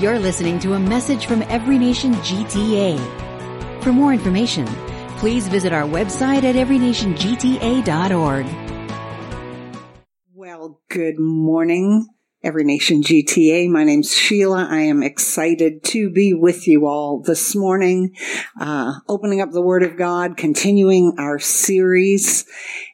You're listening to a message from Every Nation GTA. For more information, please visit our website at everynationgta.org. Well, good morning, Every Nation GTA. My name's Sheila. I am excited to be with you all this morning, uh, opening up the Word of God, continuing our series.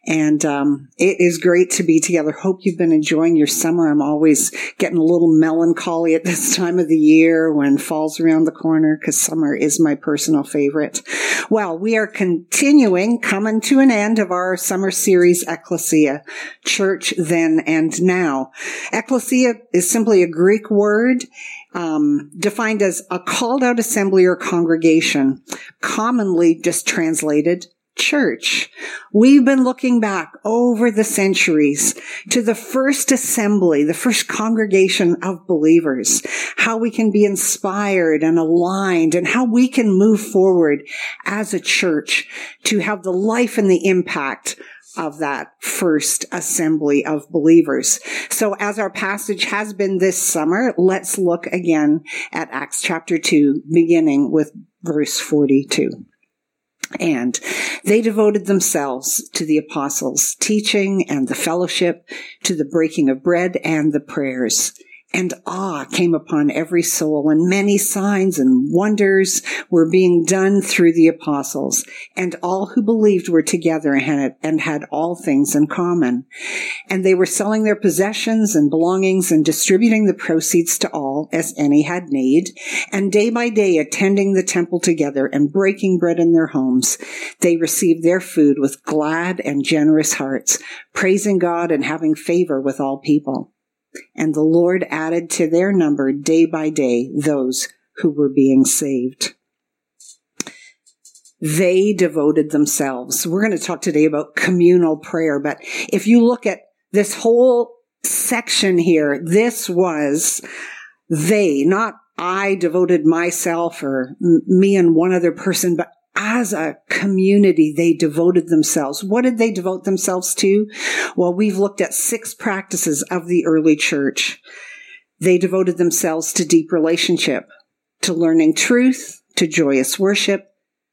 And um, it is great to be together. Hope you've been enjoying your summer. I'm always getting a little melancholy at this time of the year when fall's around the corner because summer is my personal favorite. Well, we are continuing, coming to an end of our summer series, Ecclesia, Church Then and Now. Ecclesia is simply a Greek word um, defined as a called out assembly or congregation, commonly just translated church. We've been looking back over the centuries to the first assembly, the first congregation of believers, how we can be inspired and aligned and how we can move forward as a church to have the life and the impact of that first assembly of believers. So as our passage has been this summer, let's look again at Acts chapter 2, beginning with verse 42. And they devoted themselves to the apostles' teaching and the fellowship, to the breaking of bread and the prayers and awe came upon every soul, and many signs and wonders were being done through the apostles, and all who believed were together and had all things in common. And they were selling their possessions and belongings and distributing the proceeds to all as any had need, and day by day attending the temple together and breaking bread in their homes, they received their food with glad and generous hearts, praising God and having favor with all people. And the Lord added to their number day by day those who were being saved. They devoted themselves. We're going to talk today about communal prayer, but if you look at this whole section here, this was they, not I devoted myself or me and one other person, but as a community, they devoted themselves. What did they devote themselves to? Well, we've looked at six practices of the early church. They devoted themselves to deep relationship, to learning truth, to joyous worship,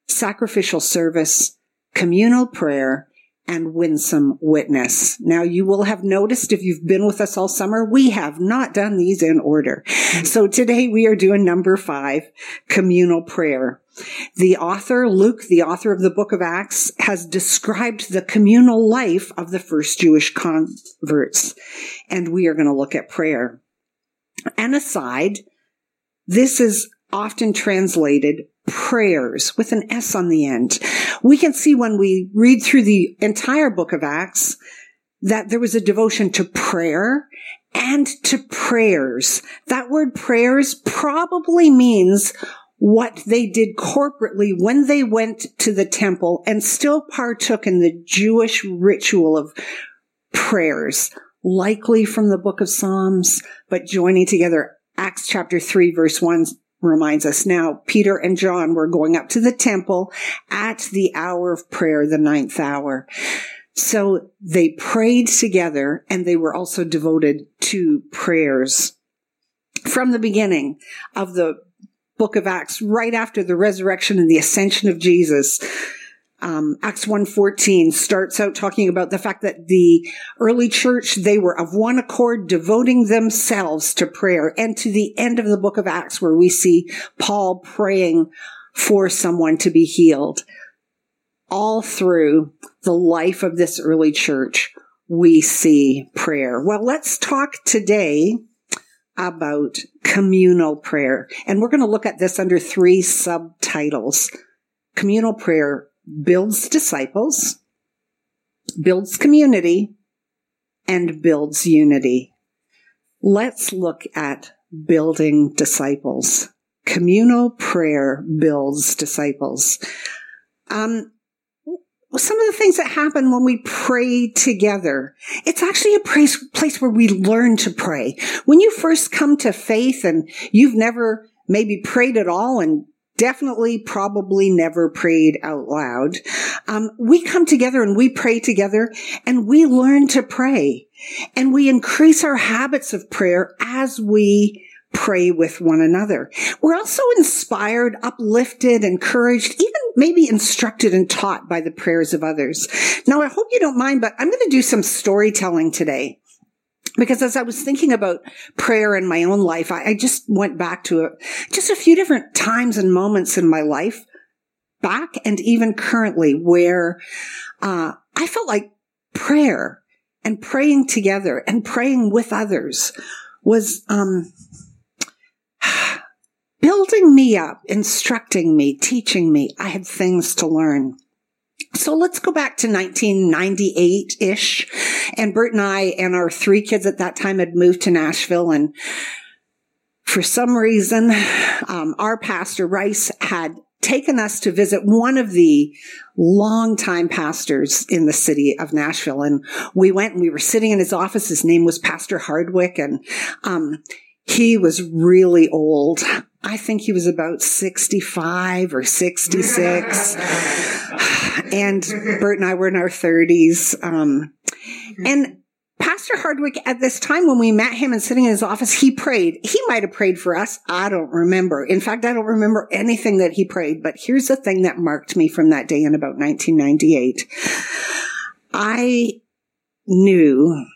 sacrificial service, communal prayer, and winsome witness. Now you will have noticed if you've been with us all summer, we have not done these in order. So today we are doing number five, communal prayer. The author, Luke, the author of the book of Acts, has described the communal life of the first Jewish converts. And we are going to look at prayer. And aside, this is often translated prayers with an S on the end. We can see when we read through the entire book of Acts that there was a devotion to prayer and to prayers. That word prayers probably means what they did corporately when they went to the temple and still partook in the Jewish ritual of prayers, likely from the book of Psalms, but joining together Acts chapter 3 verse 1 reminds us now Peter and John were going up to the temple at the hour of prayer, the ninth hour. So they prayed together and they were also devoted to prayers. From the beginning of the book of Acts, right after the resurrection and the ascension of Jesus, um, Acts 1.14 starts out talking about the fact that the early church, they were of one accord devoting themselves to prayer and to the end of the book of Acts where we see Paul praying for someone to be healed. All through the life of this early church, we see prayer. Well, let's talk today about communal prayer. And we're going to look at this under three subtitles. Communal prayer builds disciples, builds community, and builds unity. Let's look at building disciples. Communal prayer builds disciples. Um, some of the things that happen when we pray together, it's actually a place, place where we learn to pray. When you first come to faith and you've never maybe prayed at all and definitely probably never prayed out loud. Um, we come together and we pray together and we learn to pray and we increase our habits of prayer as we pray with one another. We're also inspired, uplifted, encouraged, even maybe instructed and taught by the prayers of others. Now, I hope you don't mind, but I'm going to do some storytelling today. Because as I was thinking about prayer in my own life, I, I just went back to a, just a few different times and moments in my life, back and even currently, where uh, I felt like prayer and praying together and praying with others was um, building me up, instructing me, teaching me. I had things to learn. So let's go back to 1998 ish. And Bert and I and our three kids at that time had moved to Nashville. And for some reason, um, our pastor, Rice, had taken us to visit one of the longtime pastors in the city of Nashville. And we went and we were sitting in his office. His name was Pastor Hardwick. And, um, he was really old. I think he was about 65 or 66. and Bert and I were in our 30s. Um, and Pastor Hardwick, at this time when we met him and sitting in his office, he prayed. He might have prayed for us. I don't remember. In fact, I don't remember anything that he prayed. But here's the thing that marked me from that day in about 1998. I knew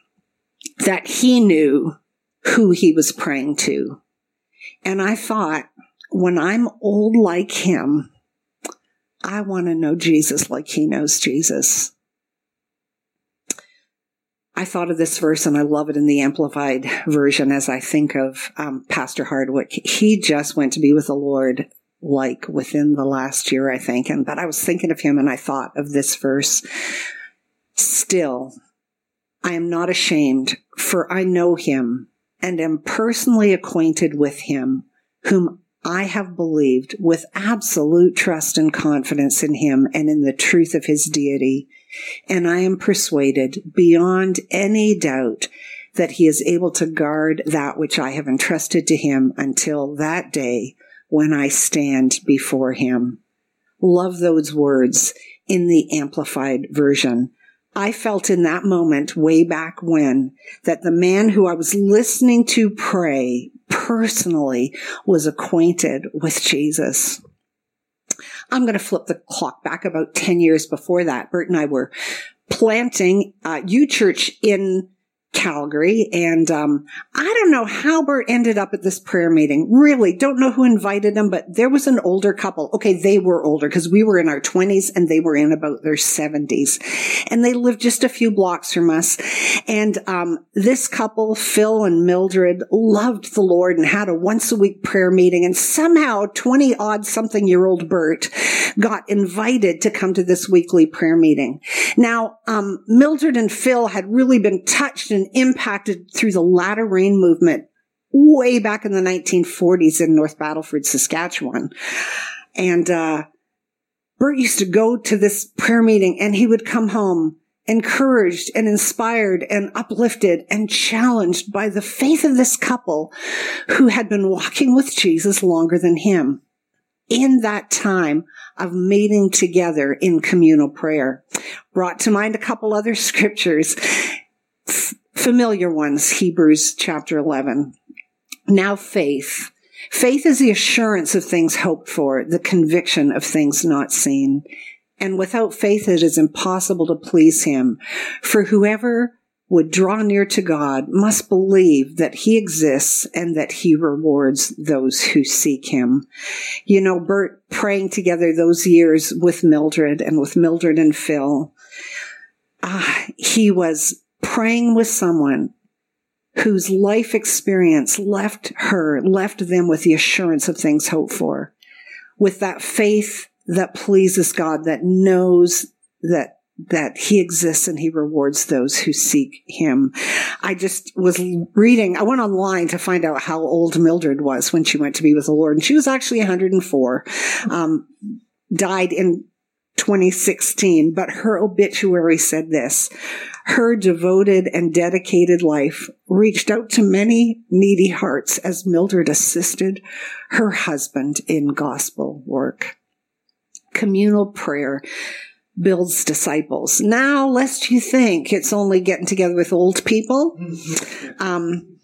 that he knew who he was praying to. And I thought, when I'm old like him, I want to know Jesus like he knows Jesus. I thought of this verse and I love it in the amplified version as I think of um, Pastor Hardwick. He just went to be with the Lord like within the last year, I think. And but I was thinking of him and I thought of this verse. Still, I am not ashamed, for I know him and am personally acquainted with him, whom I have believed with absolute trust and confidence in him and in the truth of his deity. And I am persuaded beyond any doubt that he is able to guard that which I have entrusted to him until that day when I stand before him. Love those words in the amplified version. I felt in that moment way back when that the man who I was listening to pray personally was acquainted with Jesus. I'm going to flip the clock back about 10 years before that. Bert and I were planting uh, U Church in Calgary. And um, I don't know how Bert ended up at this prayer meeting. Really, don't know who invited him, but there was an older couple. Okay, they were older because we were in our 20s and they were in about their 70s. And they lived just a few blocks from us. And um, this couple, Phil and Mildred, loved the Lord and had a once a week prayer meeting. And somehow 20 odd something year old Bert got invited to come to this weekly prayer meeting. Now, um, Mildred and Phil had really been touched impacted through the latter rain movement way back in the 1940s in North Battleford, Saskatchewan. And, uh, Bert used to go to this prayer meeting and he would come home encouraged and inspired and uplifted and challenged by the faith of this couple who had been walking with Jesus longer than him in that time of meeting together in communal prayer. Brought to mind a couple other scriptures familiar ones, Hebrews chapter 11. Now faith. Faith is the assurance of things hoped for, the conviction of things not seen. And without faith, it is impossible to please him. For whoever would draw near to God must believe that he exists and that he rewards those who seek him. You know, Bert praying together those years with Mildred and with Mildred and Phil, ah, he was praying with someone whose life experience left her, left them with the assurance of things hoped for, with that faith that pleases God, that knows that that he exists and he rewards those who seek him. I just was reading, I went online to find out how old Mildred was when she went to be with the Lord, and she was actually 104. Um, died in 2016, but her obituary said this her devoted and dedicated life reached out to many needy hearts as Mildred assisted her husband in gospel work. Communal prayer builds disciples. Now, lest you think it's only getting together with old people, um,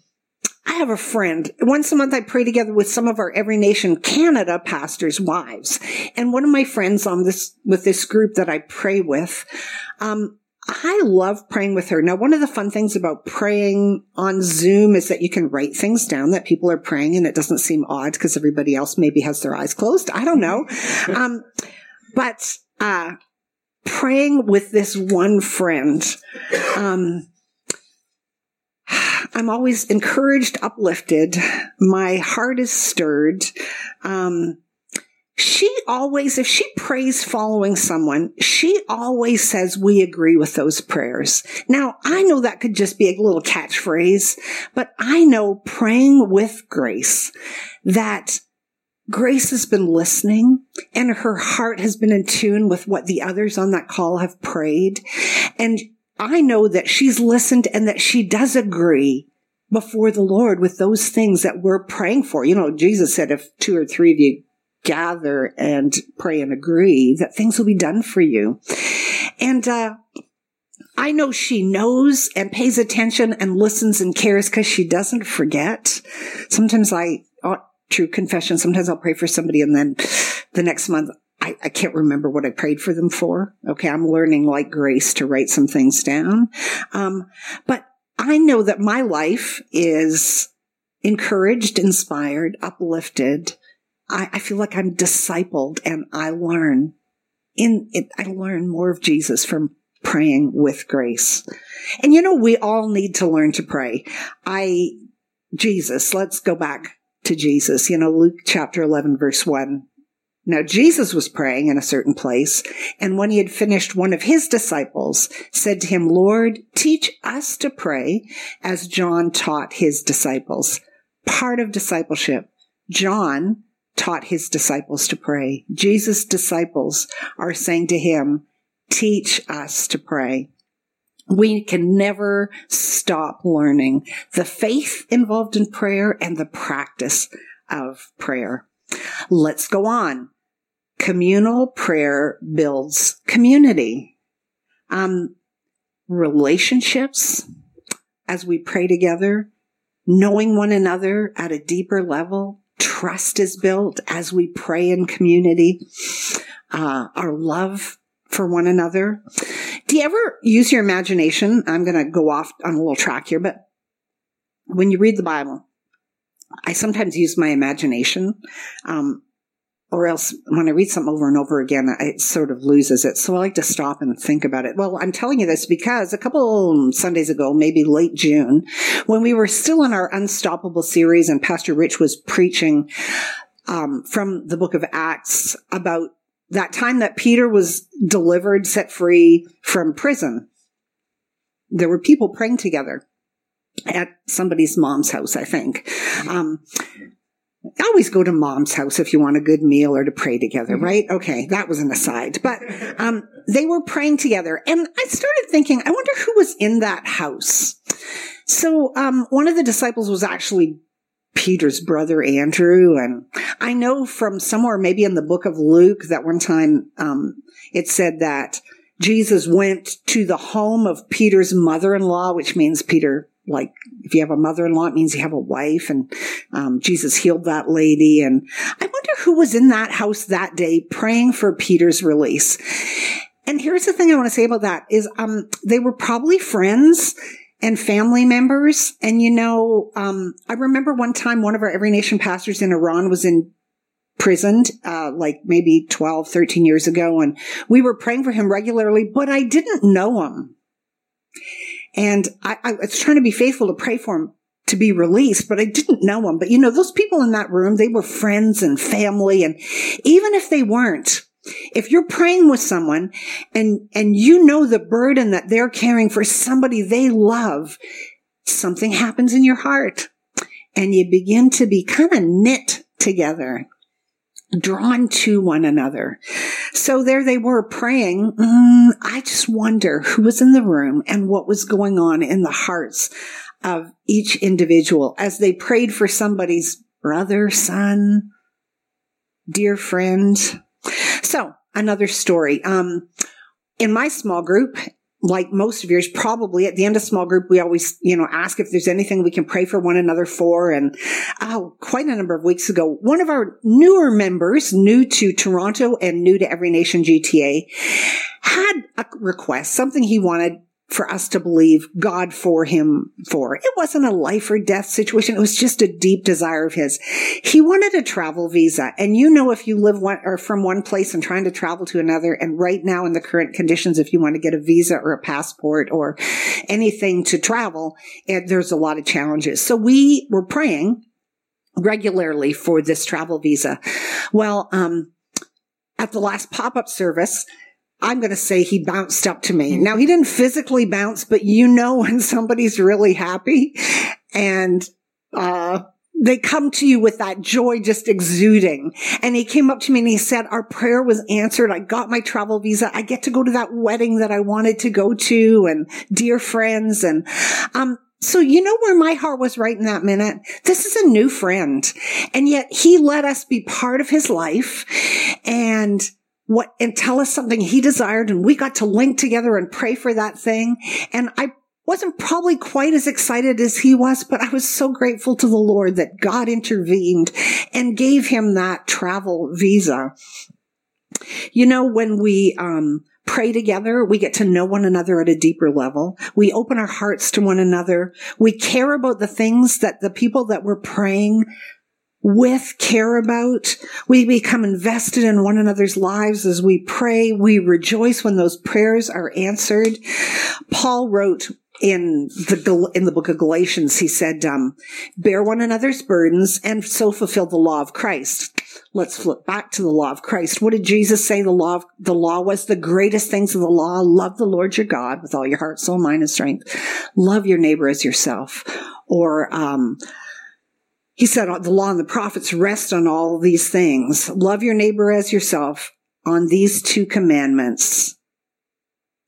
I have a friend. Once a month, I pray together with some of our Every Nation Canada pastors' wives. And one of my friends on this, with this group that I pray with, um, I love praying with her. Now, one of the fun things about praying on Zoom is that you can write things down that people are praying and it doesn't seem odd because everybody else maybe has their eyes closed. I don't know. um, but, uh, praying with this one friend, um, I'm always encouraged, uplifted. My heart is stirred. Um, she always, if she prays following someone, she always says, we agree with those prayers. Now, I know that could just be a little catchphrase, but I know praying with grace that Grace has been listening and her heart has been in tune with what the others on that call have prayed. And I know that she's listened and that she does agree before the Lord with those things that we're praying for. You know, Jesus said, if two or three of you gather and pray and agree, that things will be done for you. And, uh, I know she knows and pays attention and listens and cares because she doesn't forget. Sometimes I, true confession, sometimes I'll pray for somebody and then the next month I, I, can't remember what I prayed for them for. Okay. I'm learning like grace to write some things down. Um, but I know that my life is encouraged, inspired, uplifted. I, I feel like I'm discipled and I learn in it. I learn more of Jesus from praying with grace. And you know, we all need to learn to pray. I, Jesus, let's go back to Jesus. You know, Luke chapter 11 verse 1 now Jesus was praying in a certain place, and when he had finished, one of his disciples said to him, Lord, teach us to pray as John taught his disciples. Part of discipleship. John taught his disciples to pray. Jesus' disciples are saying to him, teach us to pray. We can never stop learning the faith involved in prayer and the practice of prayer. Let's go on communal prayer builds community. Um, relationships as we pray together, knowing one another at a deeper level, trust is built as we pray in community, uh, our love for one another. Do you ever use your imagination? I'm going to go off on a little track here, but when you read the Bible, I sometimes use my imagination. Um, or else when I read something over and over again, it sort of loses it. So I like to stop and think about it. Well, I'm telling you this because a couple Sundays ago, maybe late June, when we were still in our Unstoppable series and Pastor Rich was preaching um, from the book of Acts about that time that Peter was delivered, set free from prison. There were people praying together at somebody's mom's house, I think. Um, always go to mom's house if you want a good meal or to pray together, mm-hmm. right? Okay, that was an aside. But um, they were praying together, and I started thinking, I wonder who was in that house. So um, one of the disciples was actually Peter's brother Andrew, and I know from somewhere, maybe in the book of Luke, that one time um, it said that Jesus went to the home of Peter's mother-in-law, which means Peter like if you have a mother-in-law, it means you have a wife. And um, Jesus healed that lady. And I wonder who was in that house that day praying for Peter's release. And here's the thing I want to say about that is um, they were probably friends and family members. And you know, um, I remember one time one of our Every Nation pastors in Iran was in prisoned, uh, like maybe 12, 13 years ago. And we were praying for him regularly, but I didn't know him. And I, I was trying to be faithful to pray for him to be released, but I didn't know him. But you know, those people in that room, they were friends and family. And even if they weren't, if you're praying with someone and, and you know the burden that they're carrying for somebody they love, something happens in your heart and you begin to be kind of knit together drawn to one another. So there they were praying. Mm, I just wonder who was in the room and what was going on in the hearts of each individual as they prayed for somebody's brother, son, dear friend. So another story. Um, in my small group, like most of yours, probably at the end of small group, we always, you know, ask if there's anything we can pray for one another for. And oh, quite a number of weeks ago, one of our newer members, new to Toronto and new to Every Nation GTA, had a request, something he wanted for us to believe God for him for. It wasn't a life or death situation. It was just a deep desire of his. He wanted a travel visa. And you know, if you live one or from one place and trying to travel to another, and right now in the current conditions, if you want to get a visa or a passport or anything to travel, there's a lot of challenges. So we were praying regularly for this travel visa. Well, um, at the last pop-up service, I'm going to say he bounced up to me. Now he didn't physically bounce, but you know when somebody's really happy and, uh, they come to you with that joy just exuding. And he came up to me and he said, our prayer was answered. I got my travel visa. I get to go to that wedding that I wanted to go to and dear friends. And, um, so you know where my heart was right in that minute? This is a new friend. And yet he let us be part of his life and what and tell us something he desired and we got to link together and pray for that thing and i wasn't probably quite as excited as he was but i was so grateful to the lord that god intervened and gave him that travel visa you know when we um, pray together. We get to know one another at a deeper level. We open our hearts to one another. We care about the things that the people that we're praying with care about. We become invested in one another's lives as we pray. We rejoice when those prayers are answered. Paul wrote in the in the book of Galatians, he said, um, "Bear one another's burdens and so fulfill the law of Christ." Let's flip back to the law of Christ. What did Jesus say? The law of, the law was the greatest things of the law. Love the Lord your God with all your heart, soul, mind, and strength. Love your neighbor as yourself. Or um, he said uh, the law and the prophets rest on all these things. Love your neighbor as yourself. On these two commandments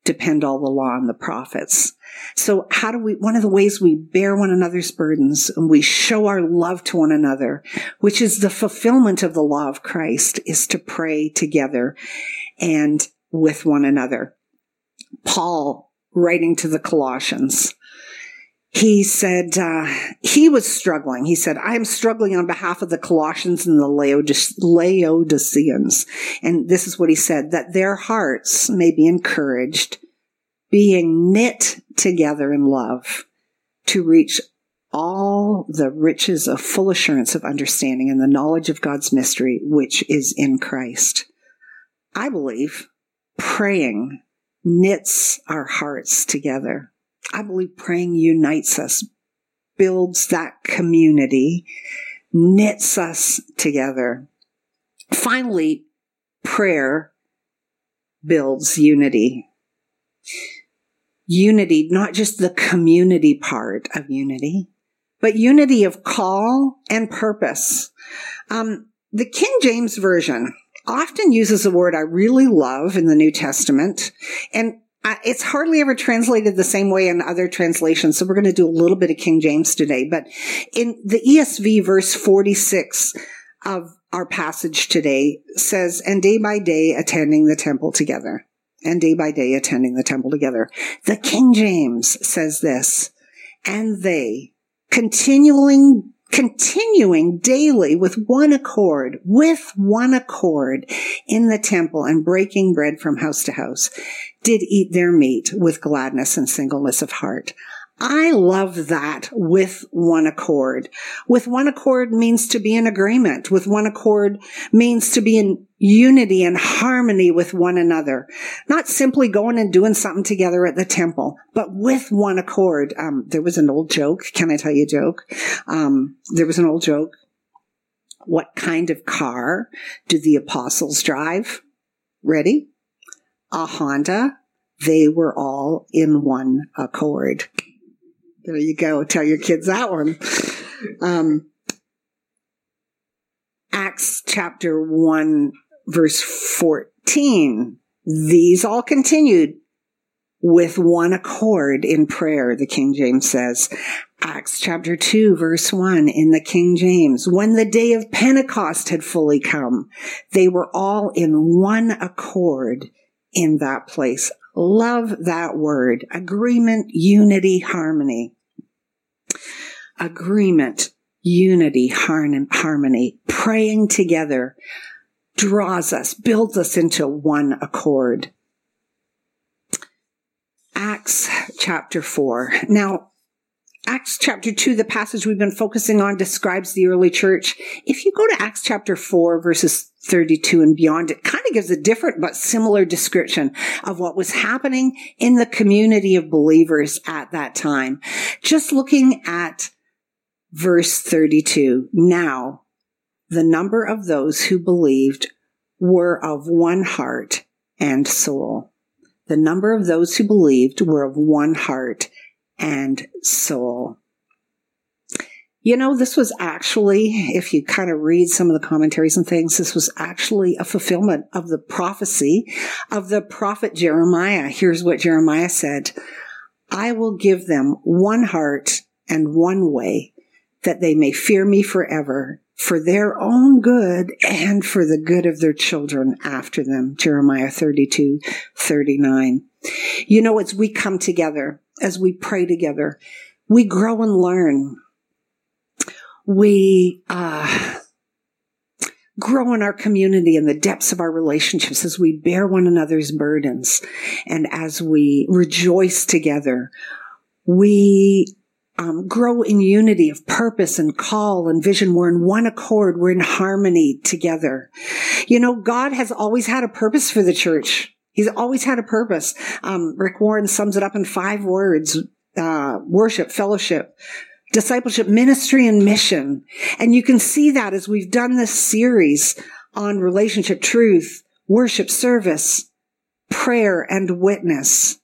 depend all the law and the prophets. So how do we, one of the ways we bear one another's burdens and we show our love to one another, which is the fulfillment of the law of Christ, is to pray together and with one another. Paul writing to the Colossians he said uh, he was struggling. He said, I am struggling on behalf of the Colossians and the Laodiceans. And this is what he said, that their hearts may be encouraged, being knit together in love to reach all the riches of full assurance of understanding and the knowledge of God's mystery, which is in Christ. I believe praying knits our hearts together I believe praying unites us, builds that community, knits us together. Finally, prayer builds unity. Unity, not just the community part of unity, but unity of call and purpose. Um, the King James Version often uses a word I really love in the New Testament, and it's hardly ever translated the same way in other translations. So we're going to do a little bit of King James today. But in the ESV verse 46 of our passage today says, and day by day attending the temple together. And day by day attending the temple together. The King James says this, and they continuing continuing daily with one accord, with one accord in the temple and breaking bread from house to house, did eat their meat with gladness and singleness of heart. I love that with one accord. With one accord means to be in agreement. With one accord means to be in unity and harmony with one another. Not simply going and doing something together at the temple, but with one accord. Um, there was an old joke. Can I tell you a joke? Um, there was an old joke. What kind of car do the apostles drive? Ready? A Honda. They were all in one accord. There you go. Tell your kids that one. Um, Acts chapter 1, verse 14. These all continued with one accord in prayer, the King James says. Acts chapter 2, verse 1 in the King James. When the day of Pentecost had fully come, they were all in one accord in that place. Love that word. Agreement, unity, harmony. Agreement, unity, harmony. Praying together draws us, builds us into one accord. Acts chapter 4. Now, Acts chapter 2, the passage we've been focusing on, describes the early church. If you go to Acts chapter 4, verses 32 and beyond, it kind of gives a different but similar description of what was happening in the community of believers at that time. Just looking at verse 32. Now, the number of those who believed were of one heart and soul. The number of those who believed were of one heart and soul. You know, this was actually, if you kind of read some of the commentaries and things, this was actually a fulfillment of the prophecy of the prophet Jeremiah. Here's what Jeremiah said. I will give them one heart and one way that they may fear me forever for their own good and for the good of their children after them. Jeremiah 32, 39. You know, as we come together, as we pray together, we grow and learn. We, uh, grow in our community in the depths of our relationships as we bear one another's burdens and as we rejoice together. We um, grow in unity of purpose and call and vision. We're in one accord. We're in harmony together. You know, God has always had a purpose for the church. He's always had a purpose. Um, Rick Warren sums it up in five words: uh, worship, fellowship, discipleship, ministry, and mission. And you can see that as we've done this series on relationship, truth, worship, service, prayer, and witness.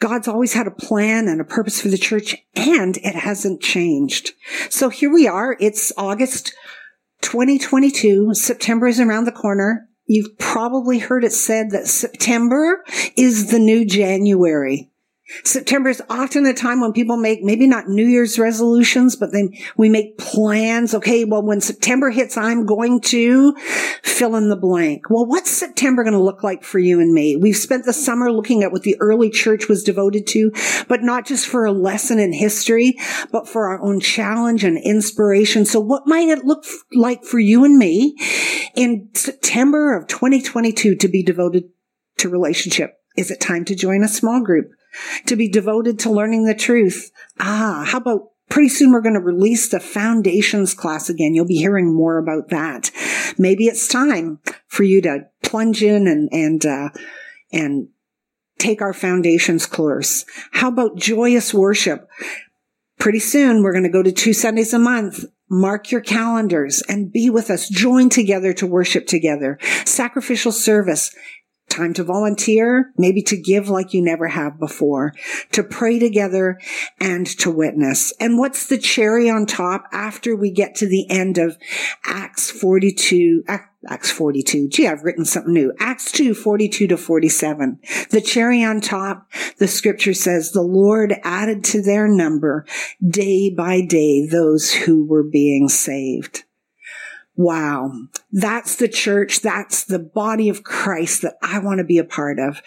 God's always had a plan and a purpose for the church and it hasn't changed. So here we are. It's August 2022. September is around the corner. You've probably heard it said that September is the new January. September is often a time when people make maybe not New Year's resolutions, but then we make plans. Okay, well, when September hits, I'm going to fill in the blank. Well, what's September going to look like for you and me? We've spent the summer looking at what the early church was devoted to, but not just for a lesson in history, but for our own challenge and inspiration. So what might it look like for you and me in September of 2022 to be devoted to relationship? Is it time to join a small group? To be devoted to learning the truth. Ah, how about pretty soon we're going to release the foundations class again. You'll be hearing more about that. Maybe it's time for you to plunge in and, and, uh, and take our foundations course. How about joyous worship? Pretty soon we're going to go to two Sundays a month. Mark your calendars and be with us. Join together to worship together. Sacrificial service time to volunteer, maybe to give like you never have before, to pray together and to witness. And what's the cherry on top after we get to the end of Acts 42, Acts 42. Gee, I've written something new. Acts 2, 42 to 47. The cherry on top, the scripture says, the Lord added to their number day by day those who were being saved. Wow. That's the church. That's the body of Christ that I want to be a part of.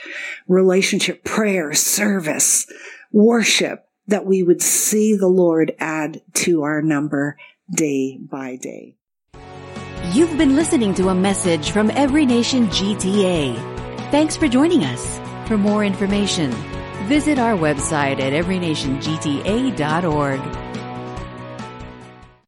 Relationship, prayer, service, worship, that we would see the Lord add to our number day by day. You've been listening to a message from Every Nation GTA. Thanks for joining us. For more information, visit our website at everynationgta.org.